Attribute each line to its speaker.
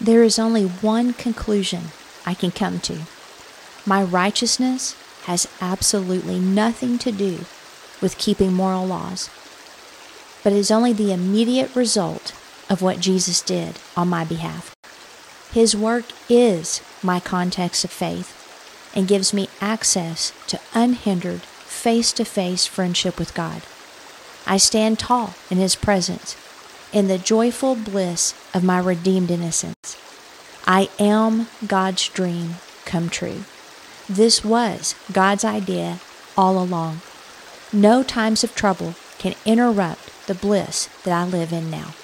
Speaker 1: There is only one conclusion I can come to. My righteousness has absolutely nothing to do with keeping moral laws, but is only the immediate result of what Jesus did on my behalf. His work is my context of faith and gives me access to unhindered, face to face friendship with God. I stand tall in His presence in the joyful bliss of my redeemed innocence. I am God's dream come true. This was God's idea all along. No times of trouble can interrupt the bliss that I live in now.